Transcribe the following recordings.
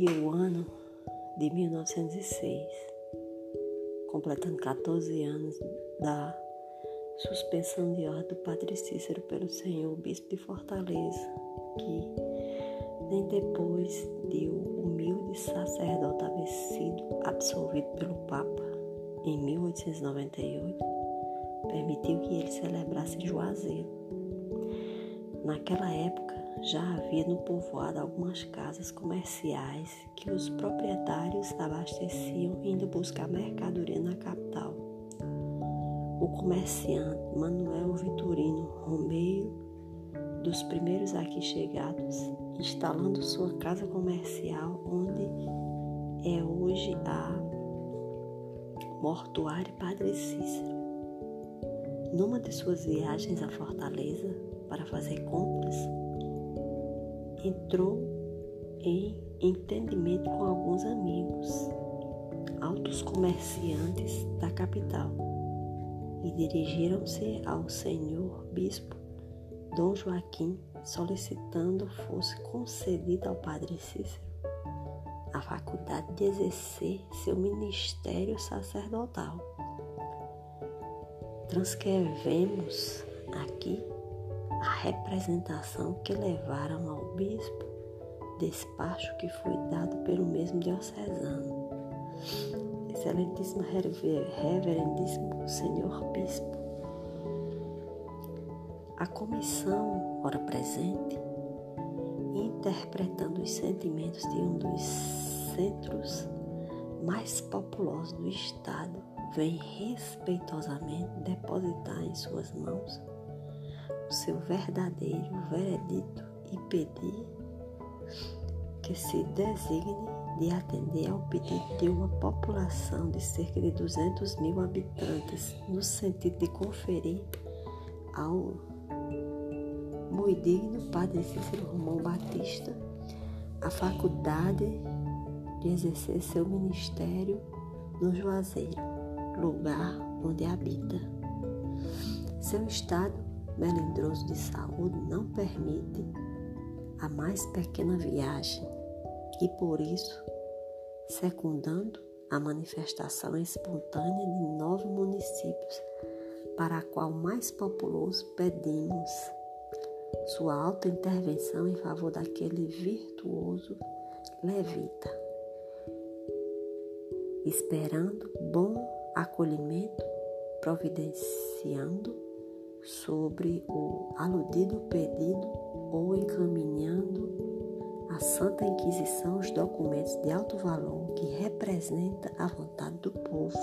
Corria o ano de 1906, completando 14 anos da suspensão de ordem do Padre Cícero pelo Senhor Bispo de Fortaleza, que nem depois de o humilde sacerdote haver sido absolvido pelo Papa em 1898, permitiu que ele celebrasse Juazeiro. Naquela época, já havia no povoado algumas casas comerciais que os proprietários abasteciam indo buscar mercadoria na capital. O comerciante Manuel Vitorino Romeiro, dos primeiros aqui chegados, instalando sua casa comercial onde é hoje a Mortuário Padre Cícero. Numa de suas viagens à Fortaleza para fazer compras, entrou em entendimento com alguns amigos, altos comerciantes da capital, e dirigiram-se ao senhor bispo Dom Joaquim, solicitando fosse concedida ao padre Cícero a faculdade de exercer seu ministério sacerdotal. Transcrevemos aqui a representação que levaram ao bispo, despacho que foi dado pelo mesmo diocesano. Excelentíssimo Reverendíssimo Senhor Bispo, a comissão, ora presente, interpretando os sentimentos de um dos centros mais populosos do Estado, vem respeitosamente depositar em suas mãos o seu verdadeiro veredito e pedir que se designe de atender ao pedido de uma população de cerca de 200 mil habitantes, no sentido de conferir ao muito digno Padre Cícero Romão Batista a faculdade de exercer seu ministério no Juazeiro, lugar onde habita. Seu estado melindroso de saúde não permite a mais pequena viagem. E por isso, secundando a manifestação espontânea de nove municípios, para a qual mais populoso pedimos sua alta intervenção em favor daquele virtuoso levita, esperando bom acolhimento, providenciando sobre o aludido pedido ou encaminhando à Santa Inquisição os documentos de alto valor que representa a vontade do povo,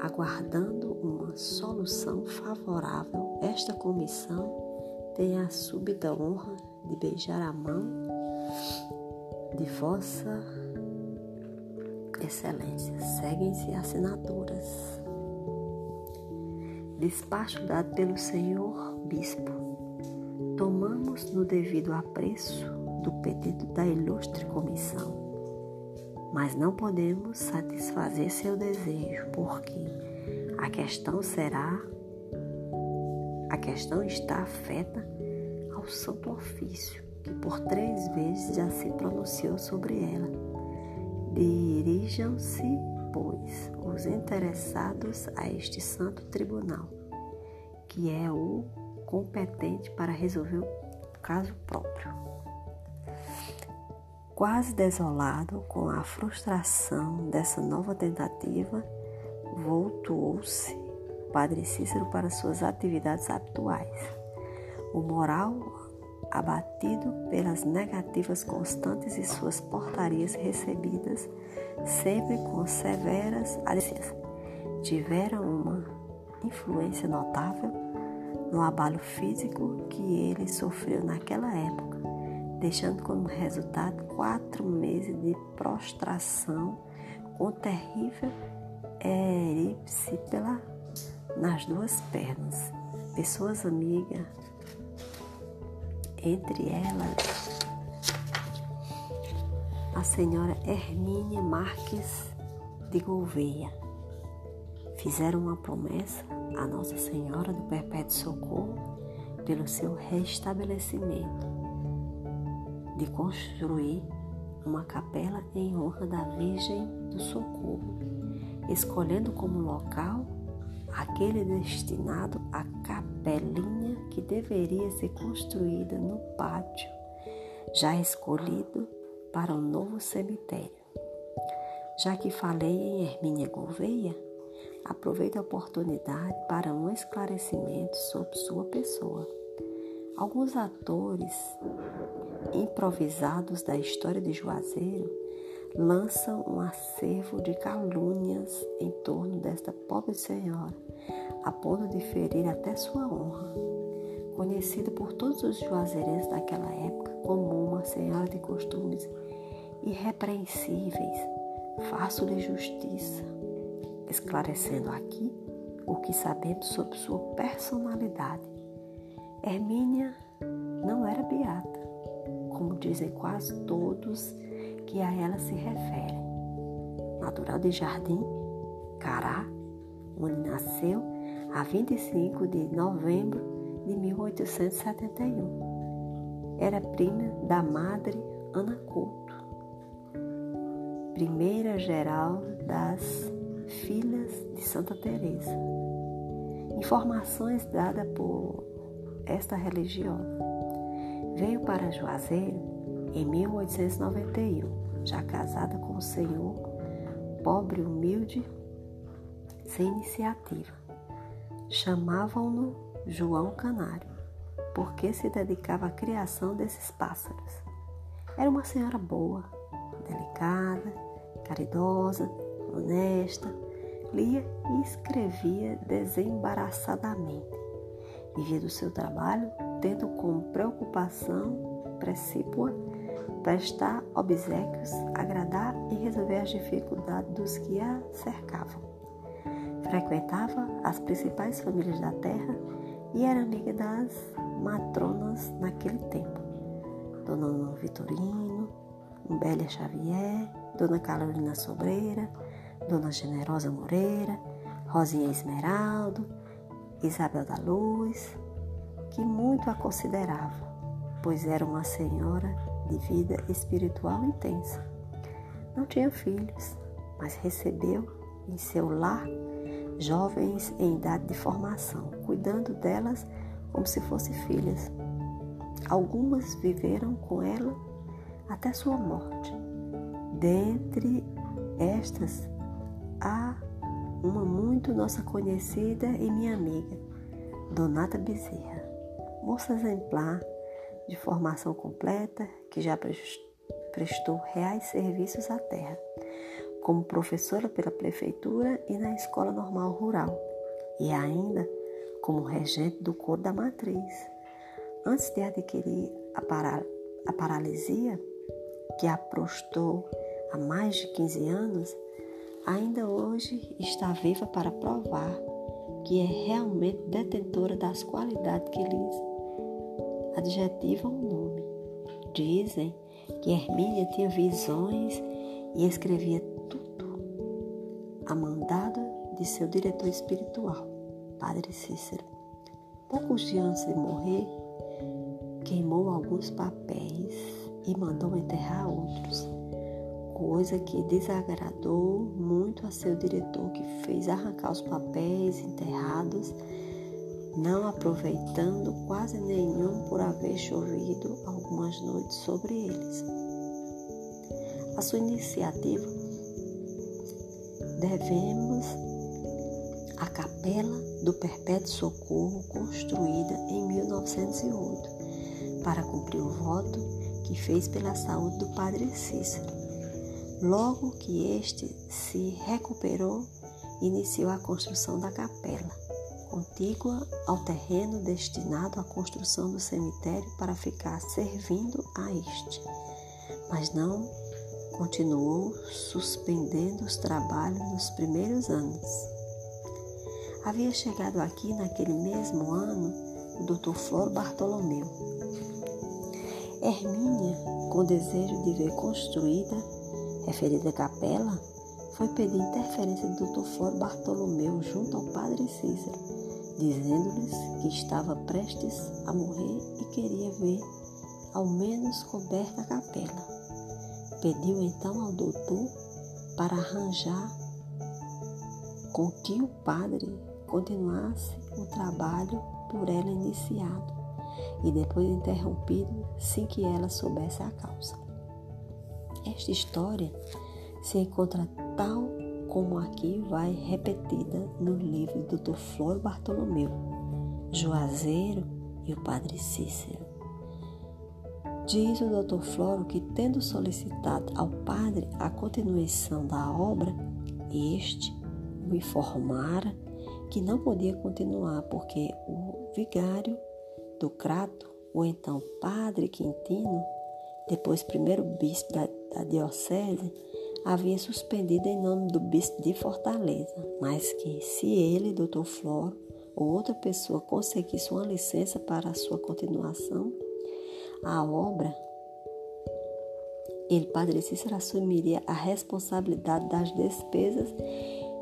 aguardando uma solução favorável. Esta comissão tem a súbita honra de beijar a mão de Vossa Excelência. Seguem-se assinaturas. Despacho dado pelo Senhor Bispo. Tomamos no devido apreço do pedido da ilustre comissão, mas não podemos satisfazer seu desejo, porque a questão será a questão está afeta ao Santo Ofício, que por três vezes já se pronunciou sobre ela. Dirijam-se pois, os interessados a este santo tribunal, que é o competente para resolver o caso próprio. Quase desolado com a frustração dessa nova tentativa, voltou-se Padre Cícero para suas atividades habituais. O moral abatido pelas negativas constantes e suas portarias recebidas, sempre com severas advertências, tiveram uma influência notável no abalo físico que ele sofreu naquela época, deixando como resultado quatro meses de prostração com terrível pela, nas duas pernas. Pessoas amigas entre elas a senhora Hermínia Marques de Gouveia. Fizeram uma promessa a Nossa Senhora do Perpétuo Socorro pelo seu restabelecimento, de construir uma capela em honra da Virgem do Socorro, escolhendo como local aquele destinado à capelinha que deveria ser construída no pátio, já escolhido para um novo cemitério. Já que falei em Hermínia Gouveia, aproveito a oportunidade para um esclarecimento sobre sua pessoa. Alguns atores improvisados da história de Juazeiro lançam um acervo de calúnias em torno desta pobre senhora, a ponto de ferir até sua honra. Conhecida por todos os juazeirenses daquela época como uma senhora de costumes irrepreensíveis, faço-lhe justiça, esclarecendo aqui o que sabemos sobre sua personalidade. Hermínia não era beata, como dizem quase todos que a ela se referem. Natural de Jardim, Cará, onde nasceu a 25 de novembro de 1871. Era prima da madre Ana Couto, primeira geral das filhas de Santa Teresa. Informações dadas por esta religiosa. Veio para Juazeiro em 1891, já casada com o senhor, pobre, humilde, sem iniciativa. Chamavam-no João Canário, porque se dedicava à criação desses pássaros. Era uma senhora boa, delicada, caridosa, honesta, lia e escrevia desembaraçadamente. Vivia do seu trabalho, tendo como preocupação precípua prestar obsequios, agradar e resolver as dificuldades dos que a cercavam. Frequentava as principais famílias da terra e era amiga das matronas naquele tempo. Dona Ana Vitorino, Umbélia Xavier, Dona Carolina Sobreira, Dona Generosa Moreira, Rosinha Esmeraldo, Isabel da Luz, que muito a considerava, pois era uma senhora de vida espiritual intensa. Não tinha filhos, mas recebeu em seu lar jovens em idade de formação, cuidando delas como se fossem filhas. Algumas viveram com ela até sua morte. Dentre estas, há uma muito nossa conhecida e minha amiga, Donata Bezerra, moça exemplar de formação completa que já prestou reais serviços à terra, como professora pela prefeitura e na escola normal rural, e ainda como regente do coro da matriz. Antes de adquirir a, para, a paralisia, que a prostou há mais de 15 anos, ainda hoje está viva para provar que é realmente detentora das qualidades que lhes adjetivam o nome. Dizem que Hermínia tinha visões e escrevia tudo a mandado de seu diretor espiritual, Padre Cícero. Poucos dias antes de morrer, queimou alguns papéis e mandou enterrar outros, coisa que desagradou muito a seu diretor, que fez arrancar os papéis enterrados não aproveitando quase nenhum por haver chovido algumas noites sobre eles. A sua iniciativa devemos à Capela do Perpétuo Socorro, construída em 1908, para cumprir o voto que fez pela saúde do Padre Cícero. Logo que este se recuperou, iniciou a construção da capela contígua ao terreno destinado à construção do cemitério para ficar servindo a este, mas não continuou suspendendo os trabalhos nos primeiros anos. Havia chegado aqui naquele mesmo ano o Dr. Flor Bartolomeu. Hermínia, com desejo de ver construída referida capela, foi pedir interferência do Dr. Flor Bartolomeu junto ao Padre Cícero dizendo-lhes que estava prestes a morrer e queria ver ao menos coberta a capela. pediu então ao doutor para arranjar com que o padre continuasse o trabalho por ela iniciado e depois interrompido sem que ela soubesse a causa. Esta história se encontra tal como aqui vai repetida no livro do Dr. Flor Bartolomeu, Juazeiro e o Padre Cícero. Diz o Dr. Floro que, tendo solicitado ao padre a continuação da obra, este o informara que não podia continuar porque o vigário do Crato, ou então padre Quintino, depois primeiro bispo da, da diocese, havia suspendido em nome do bispo de Fortaleza, mas que se ele, doutor Floro, ou outra pessoa conseguisse uma licença para a sua continuação, a obra, ele, Padre Cícero, assumiria a responsabilidade das despesas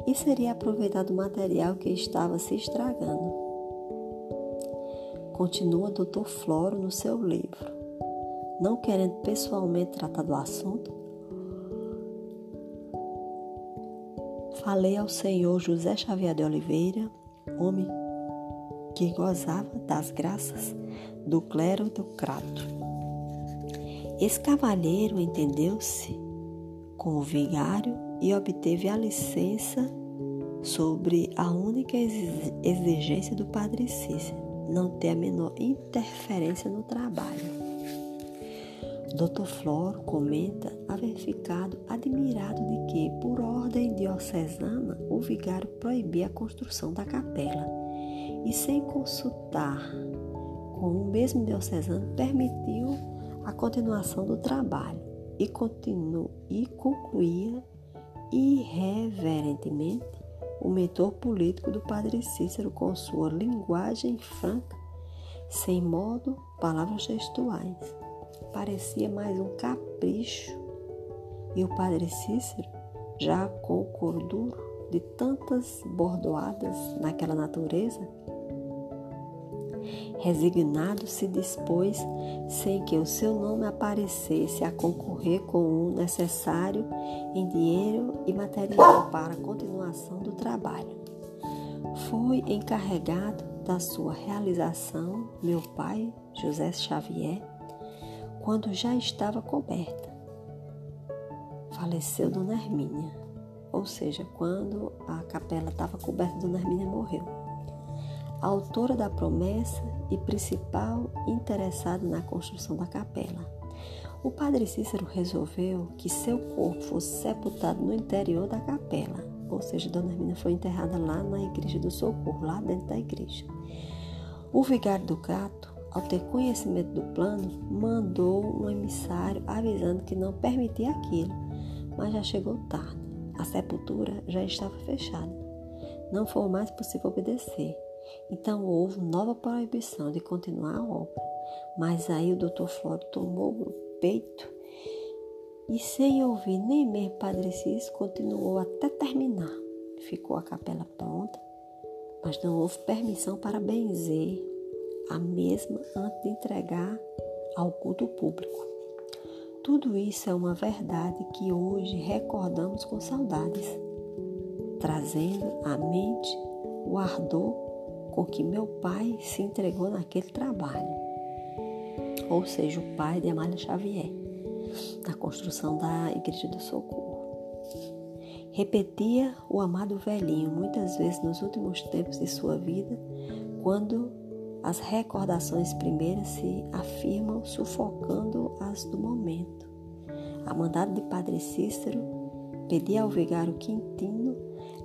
e seria aproveitado o material que estava se estragando. Continua Dr. Floro no seu livro. Não querendo pessoalmente tratar do assunto, falei ao senhor José Xavier de Oliveira, homem que gozava das graças do clero do Crato. Esse cavalheiro entendeu-se com o vigário e obteve a licença sobre a única exigência do padre Cícero, não ter a menor interferência no trabalho. Dr. Floro comenta haver ficado admirado de que, por ordem diocesana, o vigário proibia a construção da capela e, sem consultar com o mesmo diocesano, permitiu a continuação do trabalho e, continu, e concluía irreverentemente o mentor político do padre Cícero com sua linguagem franca, sem modo, palavras gestuais. Parecia mais um capricho. E o padre Cícero, já com o cor duro de tantas bordoadas naquela natureza, Resignado, se dispôs, sem que o seu nome aparecesse, a concorrer com o necessário em dinheiro e material para a continuação do trabalho. Foi encarregado da sua realização meu pai, José Xavier, quando já estava coberta. Faleceu Dona Hermínia, ou seja, quando a capela estava coberta, Dona Hermínia morreu autora da promessa e principal interessado na construção da capela. O padre Cícero resolveu que seu corpo fosse sepultado no interior da capela, ou seja, Dona Hermínia foi enterrada lá na Igreja do Socorro, lá dentro da igreja. O vigário do gato, ao ter conhecimento do plano, mandou um emissário avisando que não permitia aquilo, mas já chegou tarde. A sepultura já estava fechada. Não foi mais possível obedecer. Então houve nova proibição de continuar a obra. Mas aí o doutor Floro tomou o peito e, sem ouvir nem mesmo Padre Cis, continuou até terminar. Ficou a capela pronta, mas não houve permissão para benzer a mesma antes de entregar ao culto público. Tudo isso é uma verdade que hoje recordamos com saudades, trazendo à mente o ardor com que meu pai se entregou naquele trabalho. Ou seja, o pai de Amália Xavier, na construção da Igreja do Socorro. Repetia o amado velhinho muitas vezes nos últimos tempos de sua vida, quando as recordações primeiras se afirmam sufocando as do momento. A mandado de Padre Cícero, pedia ao vigário Quintino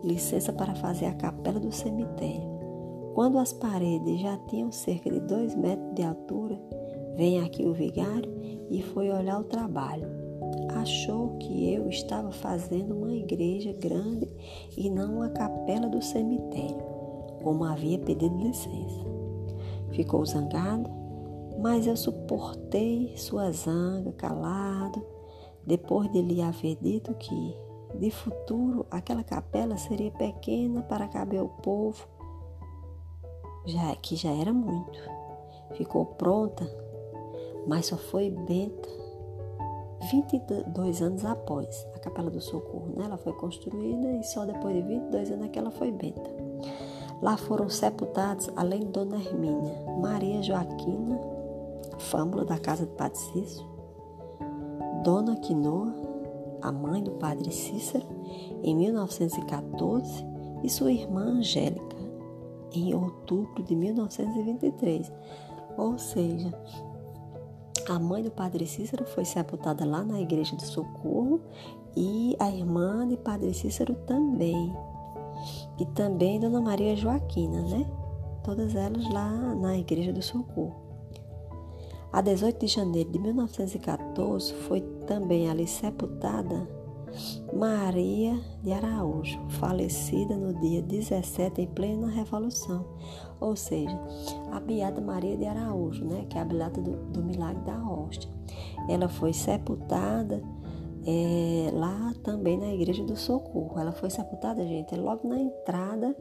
licença para fazer a capela do cemitério quando as paredes já tinham cerca de dois metros de altura, vem aqui o vigário e foi olhar o trabalho. Achou que eu estava fazendo uma igreja grande e não uma capela do cemitério, como havia pedido licença. Ficou zangado, mas eu suportei sua zanga calado, depois de lhe haver dito que, de futuro, aquela capela seria pequena para caber o povo já que já era muito. Ficou pronta, mas só foi Benta 22 anos após a Capela do Socorro. Né? Ela foi construída e só depois de 22 anos é que ela foi benta. Lá foram sepultados, além de Dona Hermínia, Maria Joaquina, fâmula da casa de Padre Cícero, Dona Quinoa, a mãe do Padre Cícero, em 1914, e sua irmã Angélica, em outubro de 1923. Ou seja, a mãe do Padre Cícero foi sepultada lá na Igreja do Socorro e a irmã de Padre Cícero também. E também Dona Maria Joaquina, né? Todas elas lá na Igreja do Socorro. A 18 de janeiro de 1914 foi também ali sepultada Maria de Araújo, falecida no dia 17 em plena Revolução, ou seja, a Beata Maria de Araújo, né, que é a Beata do, do Milagre da Hóstia. Ela foi sepultada é, lá também na Igreja do Socorro. Ela foi sepultada, gente, logo na entrada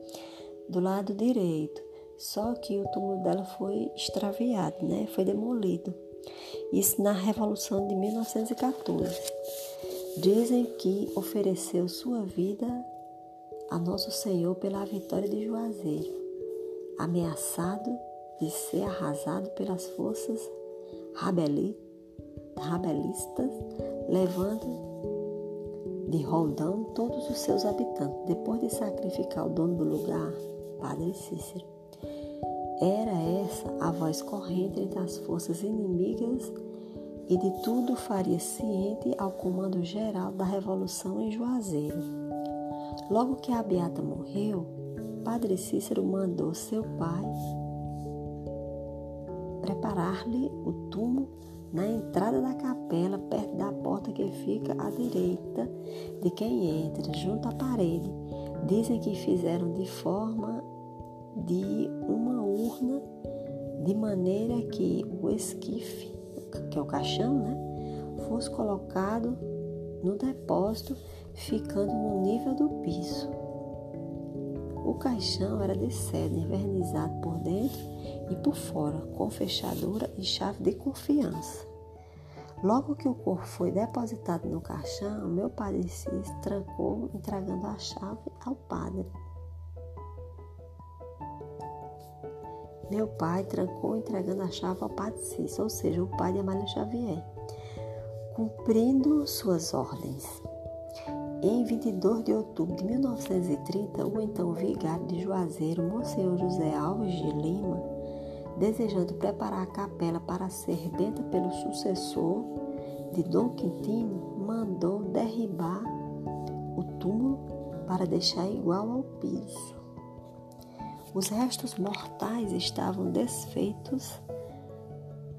do lado direito. Só que o túmulo dela foi extraviado, né? Foi demolido. Isso na Revolução de 1914. Dizem que ofereceu sua vida a Nosso Senhor pela vitória de Juazeiro, ameaçado de ser arrasado pelas forças rabelistas, levando de Roldão todos os seus habitantes, depois de sacrificar o dono do lugar, Padre Cícero. Era essa a voz corrente entre as forças inimigas e de tudo faria ciente ao comando geral da Revolução em Juazeiro. Logo que a Beata morreu, Padre Cícero mandou seu pai preparar-lhe o túmulo na entrada da capela, perto da porta que fica à direita de quem entra, junto à parede. Dizem que fizeram de forma de uma urna, de maneira que o esquife que é o caixão, né, fosse colocado no depósito, ficando no nível do piso. O caixão era de seda, envernizado por dentro e por fora, com fechadura e chave de confiança. Logo que o corpo foi depositado no caixão, meu padre Cis trancou, entregando a chave ao padre. Meu pai trancou entregando a chave ao padre Cícero, ou seja, o pai de Amália Xavier, cumprindo suas ordens. Em 22 de outubro de 1930, o então vigário de Juazeiro, Monsenhor José Alves de Lima, desejando preparar a capela para ser benta pelo sucessor de Dom Quintino, mandou derribar o túmulo para deixar igual ao piso. Os restos mortais estavam desfeitos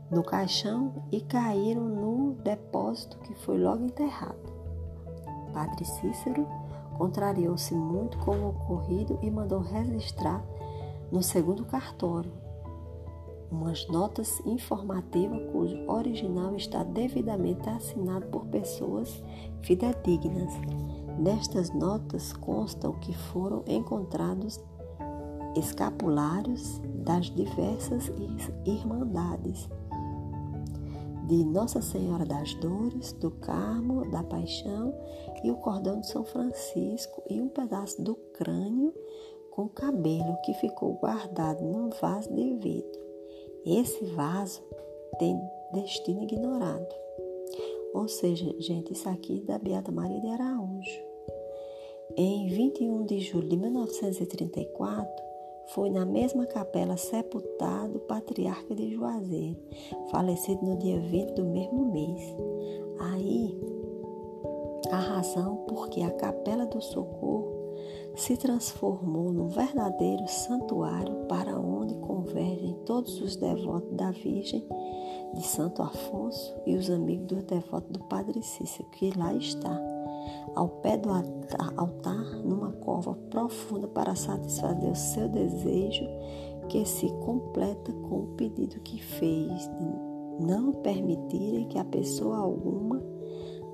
no caixão e caíram no depósito que foi logo enterrado. Padre Cícero contrariou-se muito com o ocorrido e mandou registrar no segundo cartório umas notas informativas cujo original está devidamente assinado por pessoas fidedignas. Nestas notas constam que foram encontrados escapulários das diversas irmandades de Nossa Senhora das Dores, do Carmo, da Paixão e o cordão de São Francisco e um pedaço do crânio com cabelo que ficou guardado num vaso de vidro. Esse vaso tem destino ignorado. Ou seja, gente, isso aqui é da Beata Maria de Araújo. Em 21 de julho de 1934, foi na mesma capela sepultado o patriarca de Juazeiro, falecido no dia 20 do mesmo mês. Aí, a razão porque a Capela do Socorro se transformou num verdadeiro santuário para onde convergem todos os devotos da Virgem de Santo Afonso e os amigos dos devotos do Padre Cícero, que lá está ao pé do altar, numa profunda para satisfazer o seu desejo, que se completa com o pedido que fez de não permitirem que a pessoa alguma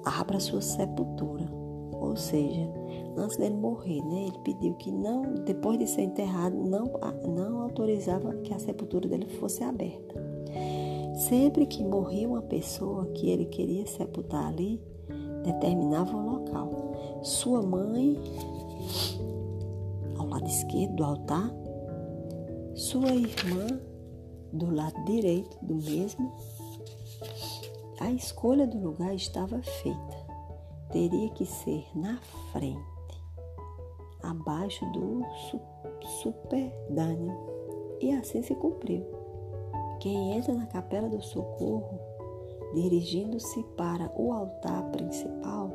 abra sua sepultura. Ou seja, antes dele morrer, né, ele pediu que não, depois de ser enterrado, não, não autorizava que a sepultura dele fosse aberta. Sempre que morria uma pessoa que ele queria sepultar ali, determinava o local. Sua mãe, lado esquerdo do altar, sua irmã, do lado direito do mesmo. A escolha do lugar estava feita. Teria que ser na frente, abaixo do superdânio. E assim se cumpriu. Quem entra na capela do socorro, dirigindo-se para o altar principal,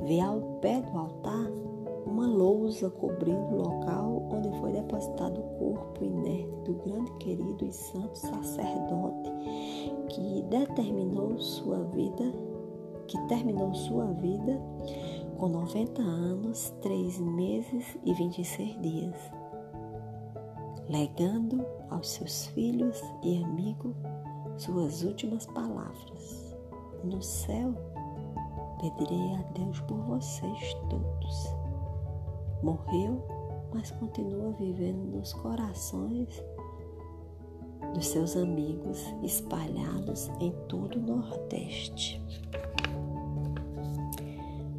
vê ao pé do altar uma lousa cobrindo o local onde foi depositado o corpo inerte do grande querido e santo sacerdote que determinou sua vida, que terminou sua vida com 90 anos, 3 meses e 26 dias, legando aos seus filhos e amigos suas últimas palavras. No céu, pedirei a Deus por vocês todos. Morreu, mas continua vivendo nos corações dos seus amigos espalhados em todo o Nordeste.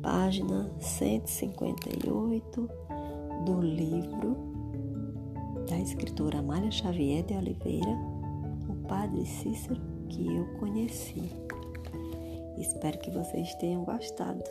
Página 158 do livro da escritora Amália Xavier de Oliveira, o Padre Cícero que eu conheci. Espero que vocês tenham gostado.